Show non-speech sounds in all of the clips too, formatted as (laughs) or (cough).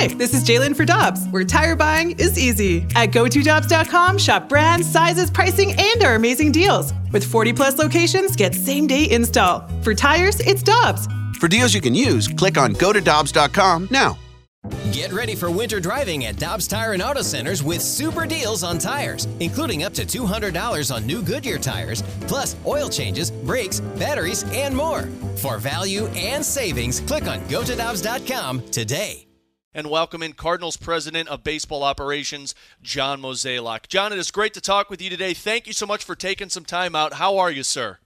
Hi, this is Jalen for Dobbs, where tire buying is easy. At GoToDobbs.com, shop brands, sizes, pricing, and our amazing deals. With 40 plus locations, get same day install. For tires, it's Dobbs. For deals you can use, click on GoToDobbs.com now. Get ready for winter driving at Dobbs Tire and Auto Centers with super deals on tires, including up to $200 on new Goodyear tires, plus oil changes, brakes, batteries, and more. For value and savings, click on gotodobbs.com today. And welcome in Cardinals President of Baseball Operations, John Mozeliak. John, it is great to talk with you today. Thank you so much for taking some time out. How are you, sir?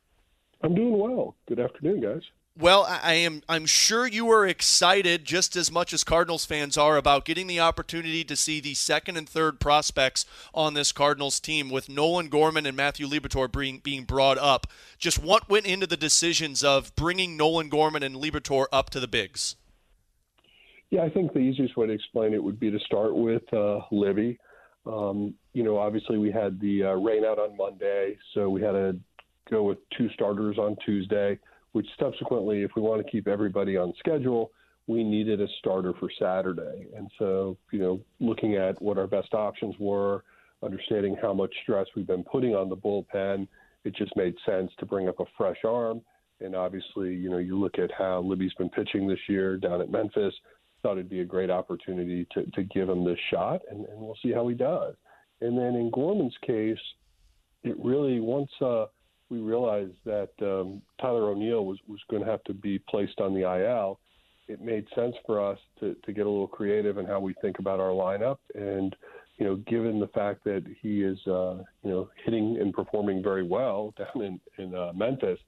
I'm doing well. Good afternoon, guys. Well, I am I'm sure you are excited just as much as Cardinals fans are about getting the opportunity to see the second and third prospects on this Cardinals team with Nolan Gorman and Matthew Liberatore being being brought up. Just what went into the decisions of bringing Nolan Gorman and Liberatore up to the bigs? Yeah, I think the easiest way to explain it would be to start with uh, Libby. Um, you know, obviously we had the uh, rain out on Monday, so we had to go with two starters on Tuesday which subsequently, if we want to keep everybody on schedule, we needed a starter for Saturday. And so, you know, looking at what our best options were, understanding how much stress we've been putting on the bullpen, it just made sense to bring up a fresh arm. And obviously, you know, you look at how Libby's been pitching this year down at Memphis, thought it'd be a great opportunity to, to give him this shot, and, and we'll see how he does. And then in Gorman's case, it really, once uh, we realized that um, Tyler O'Neill was, was going to have to be placed on the IL, it made sense for us to, to get a little creative in how we think about our lineup. And, you know, given the fact that he is, uh, you know, hitting and performing very well down in, in uh, Memphis,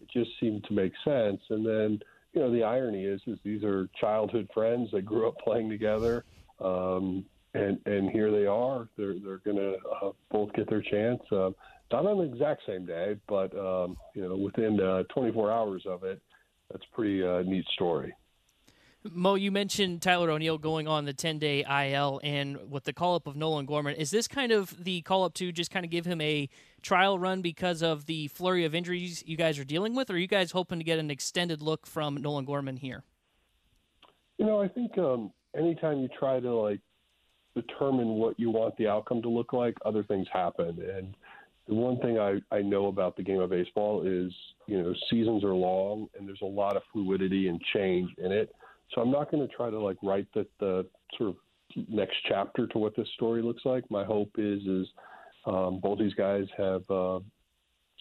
it just seemed to make sense. And then, you know, the irony is, is these are childhood friends that grew up playing together. Um, and, and here they are. They're, they're going to uh, both get their chance. Uh, not on the exact same day, but um, you know, within uh, 24 hours of it, that's a pretty uh, neat story. Mo, you mentioned Tyler O'Neill going on the 10 day IL and with the call up of Nolan Gorman. Is this kind of the call up to just kind of give him a trial run because of the flurry of injuries you guys are dealing with, or are you guys hoping to get an extended look from Nolan Gorman here? You know, I think um, anytime you try to like determine what you want the outcome to look like, other things happen. And the one thing I, I know about the game of baseball is, you know, seasons are long and there's a lot of fluidity and change in it. So I'm not going to try to like write the, the sort of next chapter to what this story looks like. My hope is is um, both these guys have uh,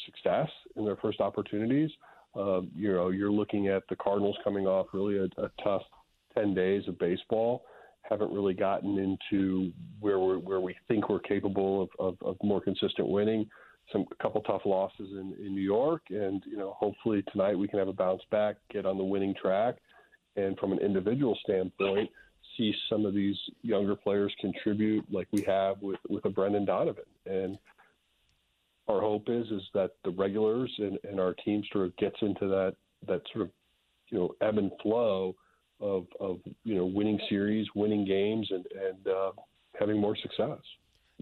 success in their first opportunities. Uh, you know, you're looking at the Cardinals coming off really a, a tough 10 days of baseball haven't really gotten into where we where we think we're capable of, of, of more consistent winning. Some a couple tough losses in, in New York, and you know hopefully tonight we can have a bounce back, get on the winning track, and from an individual standpoint, see some of these younger players contribute like we have with with a Brendan Donovan. And our hope is is that the regulars and, and our team sort of gets into that that sort of you know ebb and flow of, of you know winning series, winning games, and and uh, having more success.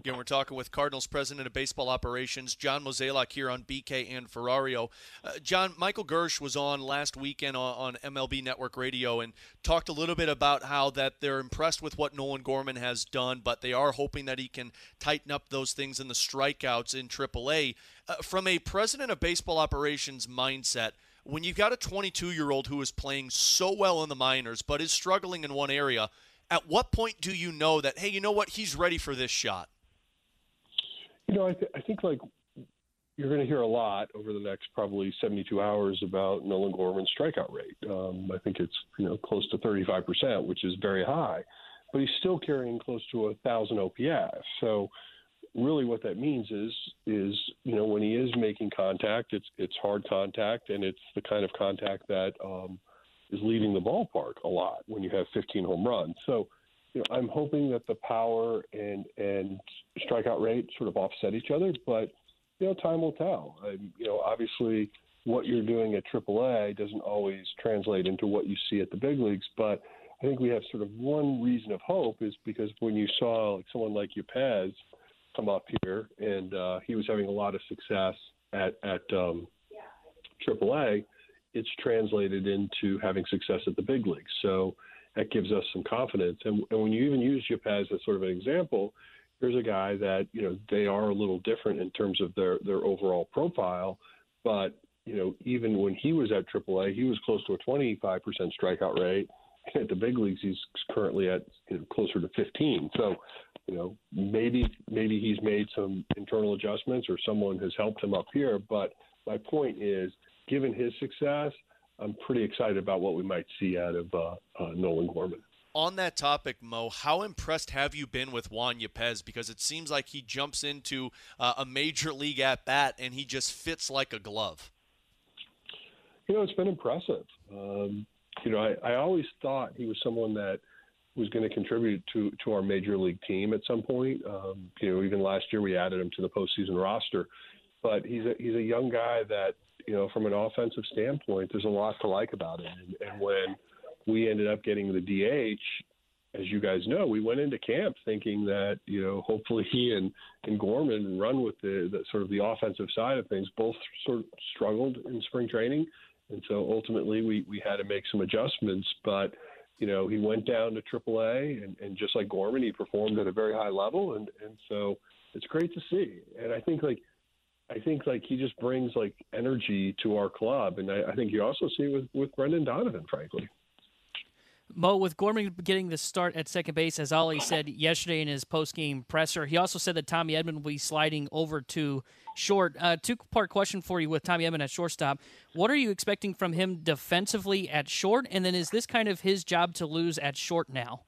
Again, we're talking with Cardinals President of Baseball Operations, John Mozeliak, here on BK and Ferrario. Uh, John, Michael Girsch was on last weekend on, on, MLB Network Radio and talked a little bit about how that they're impressed with what Nolan Gorman has done, but they are hoping that he can tighten up those things in the strikeouts in AAA. Uh, from a President of Baseball Operations mindset, when you've got a 22 year old who is playing so well in the minors but is struggling in one area, at what point do you know that, hey, you know what, he's ready for this shot? You know, I, th- I think like you're going to hear a lot over the next probably 72 hours about Nolan Gorman's strikeout rate. Um, I think it's you know close to 35 percent, which is very high, but he's still carrying close to a thousand OPS. So really what that means is is you know when he is making contact it's it's hard contact and it's the kind of contact that um, is leaving the ballpark a lot when you have 15 home runs so you know I'm hoping that the power and and strikeout rate sort of offset each other but you know time will tell I, you know obviously what you're doing at AAA doesn't always translate into what you see at the big leagues but I think we have sort of one reason of hope is because when you saw like someone like Yepez – come up here, and uh, he was having a lot of success at at um, AAA. It's translated into having success at the big leagues. So, that gives us some confidence. And, and when you even use Yepez as a sort of an example, here's a guy that you know they are a little different in terms of their their overall profile, but you know even when he was at AAA, he was close to a 25% strikeout rate. At the big leagues, he's currently at you know, closer to 15. So, you know, maybe maybe he's made some internal adjustments or someone has helped him up here. But my point is, given his success, I'm pretty excited about what we might see out of uh, uh, Nolan Gorman. On that topic, Mo, how impressed have you been with Juan Yepez? Because it seems like he jumps into uh, a major league at bat and he just fits like a glove. You know, it's been impressive. Um, you know, I, I always thought he was someone that was going to contribute to to our major league team at some point. Um, you know, even last year we added him to the postseason roster, but he's a he's a young guy that you know, from an offensive standpoint, there's a lot to like about it. And, and when we ended up getting the DH, as you guys know, we went into camp thinking that you know hopefully he and and Gorman run with the, the sort of the offensive side of things. Both sort of struggled in spring training, and so ultimately we we had to make some adjustments. But you know he went down to AAA, and, and just like Gorman, he performed at a very high level, and and so it's great to see. And I think like I think like he just brings like energy to our club, and I, I think you also see with with Brendan Donovan, frankly. Mo, with Gorman getting the start at second base, as Ollie said yesterday in his post-game presser, he also said that Tommy Edman will be sliding over to short. Uh, two-part question for you with Tommy Edman at shortstop. What are you expecting from him defensively at short, and then is this kind of his job to lose at short now?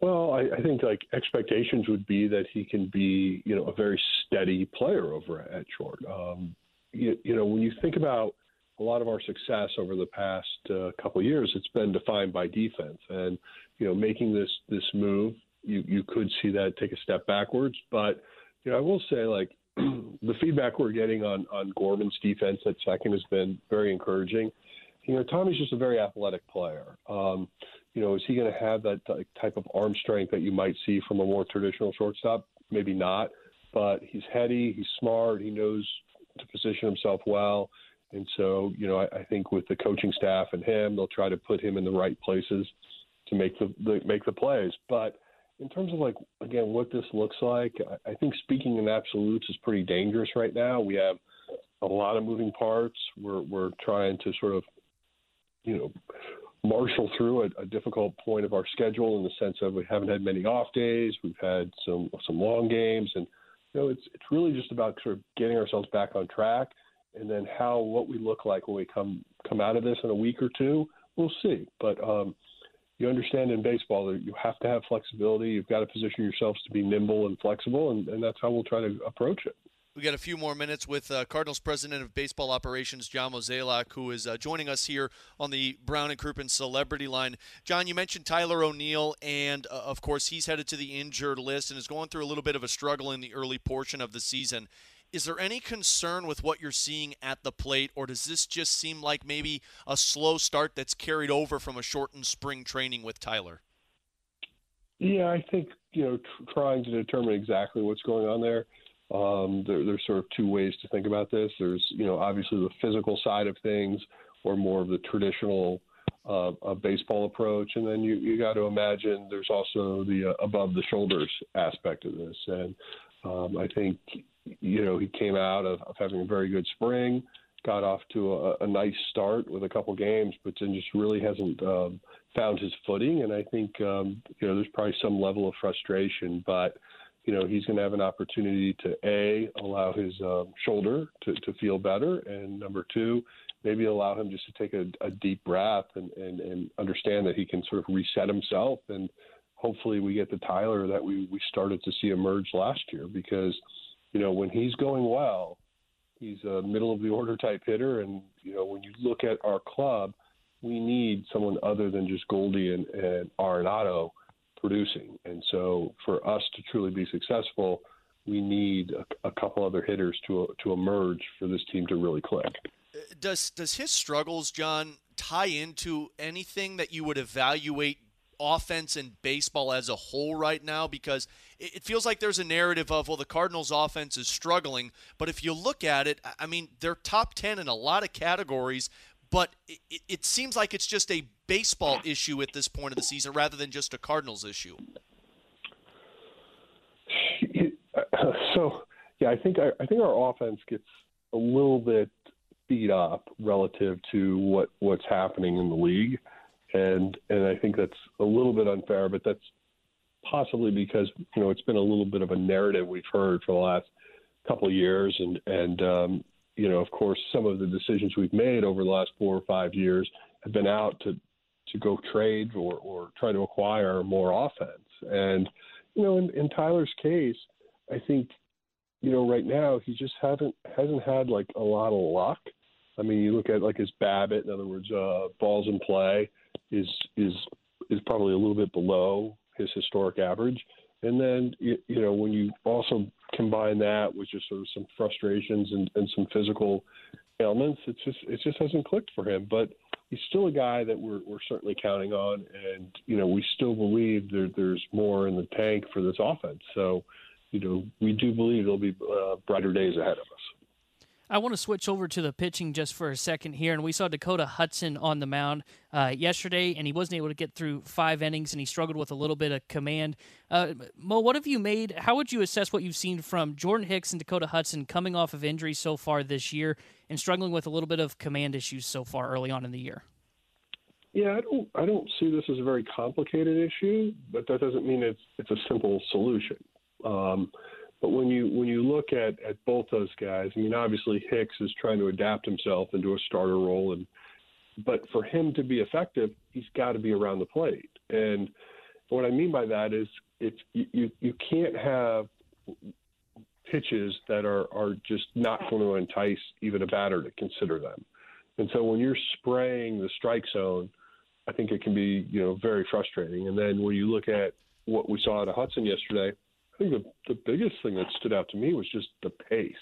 Well, I, I think like expectations would be that he can be, you know, a very steady player over at short. Um, you, you know, when you think about a lot of our success over the past uh, couple years, it's been defined by defense, and you know, making this this move, you you could see that take a step backwards. But you know, I will say like (clears throat) the feedback we're getting on on Gorman's defense at second has been very encouraging. You know, Tommy's just a very athletic player. Um, you know, is he going to have that type of arm strength that you might see from a more traditional shortstop? Maybe not, but he's heady, he's smart, he knows to position himself well. And so, you know, I, I think with the coaching staff and him, they'll try to put him in the right places to make the, the make the plays. But in terms of like again what this looks like, I, I think speaking in absolutes is pretty dangerous right now. We have a lot of moving parts. We're we're trying to sort of, you know, marshal through a, a, difficult point of our schedule in the sense of we haven't had many off days. We've had some some long games, and know it's it's really just about sort of getting ourselves back on track, and then how what we look like when we come come out of this in a week or two, we'll see. But um, you understand in baseball that you have to have flexibility. You've got to position yourselves to be nimble and flexible, and, and that's how we'll try to approach it. We got a few more minutes with uh, Cardinals president of baseball operations, John Mozeliak, who is uh, joining us here on the Brown and Crouppen celebrity line. John, you mentioned Tyler O'Neill, and uh, of course, he's headed to the injured list and is going through a little bit of a struggle in the early portion of the season. Is there any concern with what you're seeing at the plate, or does this just seem like maybe a slow start that's carried over from a shortened spring training with Tyler? Yeah, I think you know tr- trying to determine exactly what's going on there um, there, there's sort of two ways to think about this. There's, you know, obviously the physical side of things, or more of the traditional uh, baseball approach, and then you you got to imagine there's also the uh, above the shoulders aspect of this. And um, I think, you know, he came out of, of having a very good spring, got off to a, a nice start with a couple games, but then just really hasn't um, found his footing. And I think, um, you know, there's probably some level of frustration, but you know, he's going to have an opportunity to a allow his um, shoulder to, to feel better, and number two, maybe allow him just to take a, a deep breath and, and, and understand that he can sort of reset himself, and hopefully we get the Tyler that we we started to see emerge last year because, you know, when he's going well, he's a middle of the order type hitter, and you know when you look at our club, we need someone other than just Goldie and, and Arenado producing. And so for us to truly be successful, we need a, a couple other hitters to to emerge for this team to really click. Does does his struggles, John, tie into anything that you would evaluate offense and baseball as a whole right now because it feels like there's a narrative of well the Cardinals offense is struggling but if you look at it I mean they're top 10 in a lot of categories but it, it seems like it's just a baseball issue at this point of the season rather than just a Cardinals issue. (clears throat) So, yeah, I think I, I think our offense gets a little bit beat up relative to what what's happening in the league, and and I think that's a little bit unfair, but that's possibly because you know it's been a little bit of a narrative we've heard for the last couple of years, and and um, you know of course some of the decisions we've made over the last four or five years have been out to to go trade or or try to acquire more offense, and you know in, in Tyler's case, I think you know right now he just haven't hasn't had like a lot of luck. I mean, you look at like his BABIP, in other words, uh, balls in play is is is probably a little bit below his historic average. And then you, you know when you also combine that with just sort of some frustrations and, and some physical ailments, it just it just hasn't clicked for him. But he's still a guy that we're we're certainly counting on, and you know we still believe there, there's more in the tank for this offense. So you know we do believe there'll be uh, brighter days ahead of us. I want to switch over to the pitching just for a second here. And we saw Dakota Hudson on the mound uh, yesterday, and he wasn't able to get through five innings, and he struggled with a little bit of command. Uh, Mo, what have you made? How would you assess what you've seen from Jordan Hicks and Dakota Hudson coming off of injuries so far this year and struggling with a little bit of command issues so far early on in the year? Yeah, I don't I don't see this as a very complicated issue, but that doesn't mean it's it's a simple solution. Um, but when you when you look at, at both those guys, I mean, obviously Hicks is trying to adapt himself into a starter role, and but for him to be effective, he's got to be around the plate. And what I mean by that is, it's you you can't have pitches that are are just not going to entice even a batter to consider them. And so when you're spraying the strike zone, I think it can be you know very frustrating. And then when you look at what we saw at Hudson yesterday I think the, the biggest thing that stood out to me was just the pace.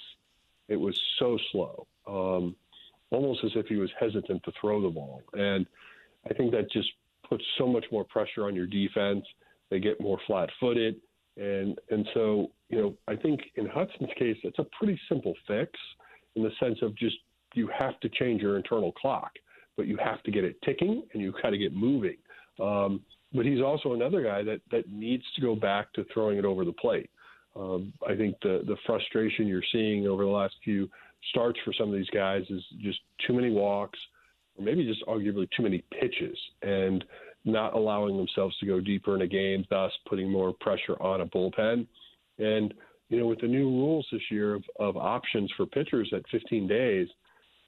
It was so slow, um, almost as if he was hesitant to throw the ball. And I think that just puts so much more pressure on your defense. They get more flat footed. And, and so, you know, I think in Hudson's case, it's a pretty simple fix in the sense of just you have to change your internal clock, but you have to get it ticking and you got to get moving. Um, but he's also another guy that that needs to go back to throwing it over the plate. Um, I think the the frustration you're seeing over the last few starts for some of these guys is just too many walks, or maybe just arguably too many pitches, and not allowing themselves to go deeper in a game, thus putting more pressure on a bullpen. And you know, with the new rules this year of, of options for pitchers at 15 days,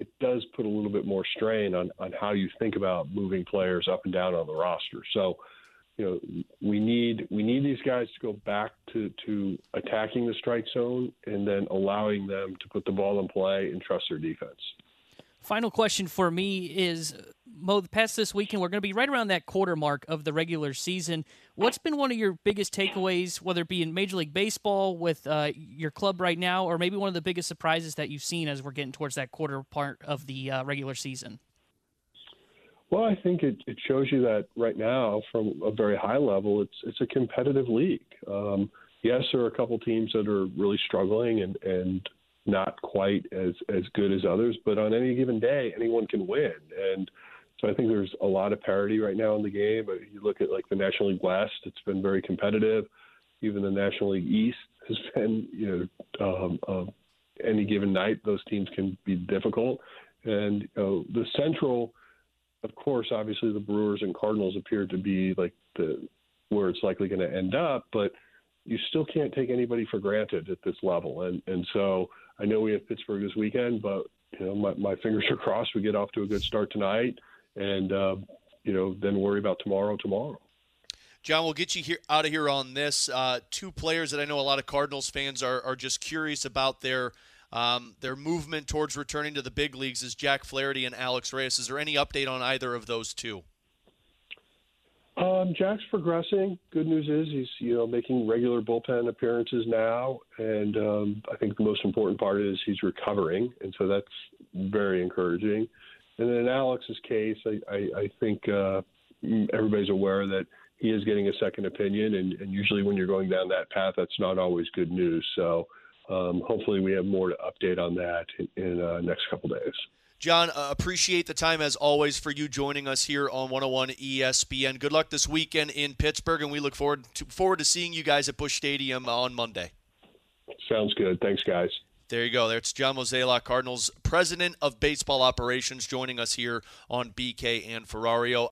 it does put a little bit more strain on, on how you think about moving players up and down on the roster. So, you know, we need we need these guys to go back to, to attacking the strike zone and then allowing them to put the ball in play and trust their defense. Final question for me is Mo, the past this weekend, we're going to be right around that quarter mark of the regular season. What's been one of your biggest takeaways, whether it be in Major League Baseball with uh, your club right now, or maybe one of the biggest surprises that you've seen as we're getting towards that quarter part of the uh, regular season? Well, I think it, it shows you that right now, from a very high level, it's it's a competitive league. Um, yes, there are a couple teams that are really struggling and and not quite as as good as others, but on any given day, anyone can win. And so I think there's a lot of parity right now in the game. You look at like the National League West; it's been very competitive. Even the National League East has (laughs) been, you know, um, uh, any given night those teams can be difficult. And you know, the Central, of course, obviously the Brewers and Cardinals appear to be like the where it's likely going to end up, but you still can't take anybody for granted at this level. And and so I know we have Pittsburgh this weekend, but you know my, my fingers are crossed we get off to a good start tonight, and uh, you know then worry about tomorrow tomorrow. John, we'll get you here out of here on this. Uh, two players that I know a lot of Cardinals fans are, are just curious about their um, their movement towards returning to the big leagues is Jack Flaherty and Alex Reyes. Is there any update on either of those two? Um, Jack's progressing. Good news is he's you know making regular bullpen appearances now, and um, I think the most important part is he's recovering, and so that's very encouraging. And then in Alex's case, I, I, I think uh, everybody's aware that he is getting a second opinion, and, and usually when you're going down that path, that's not always good news. So um, hopefully we have more to update on that in, in uh, next couple days. John, uh, appreciate the time as always for you joining us here on 101 ESPN. Good luck this weekend in Pittsburgh, and we look forward to, forward to seeing you guys at Busch Stadium on Monday. Sounds good. Thanks, guys. There you go. There's John Mozeliak, Cardinals president of baseball operations, joining us here on BK and Ferrario.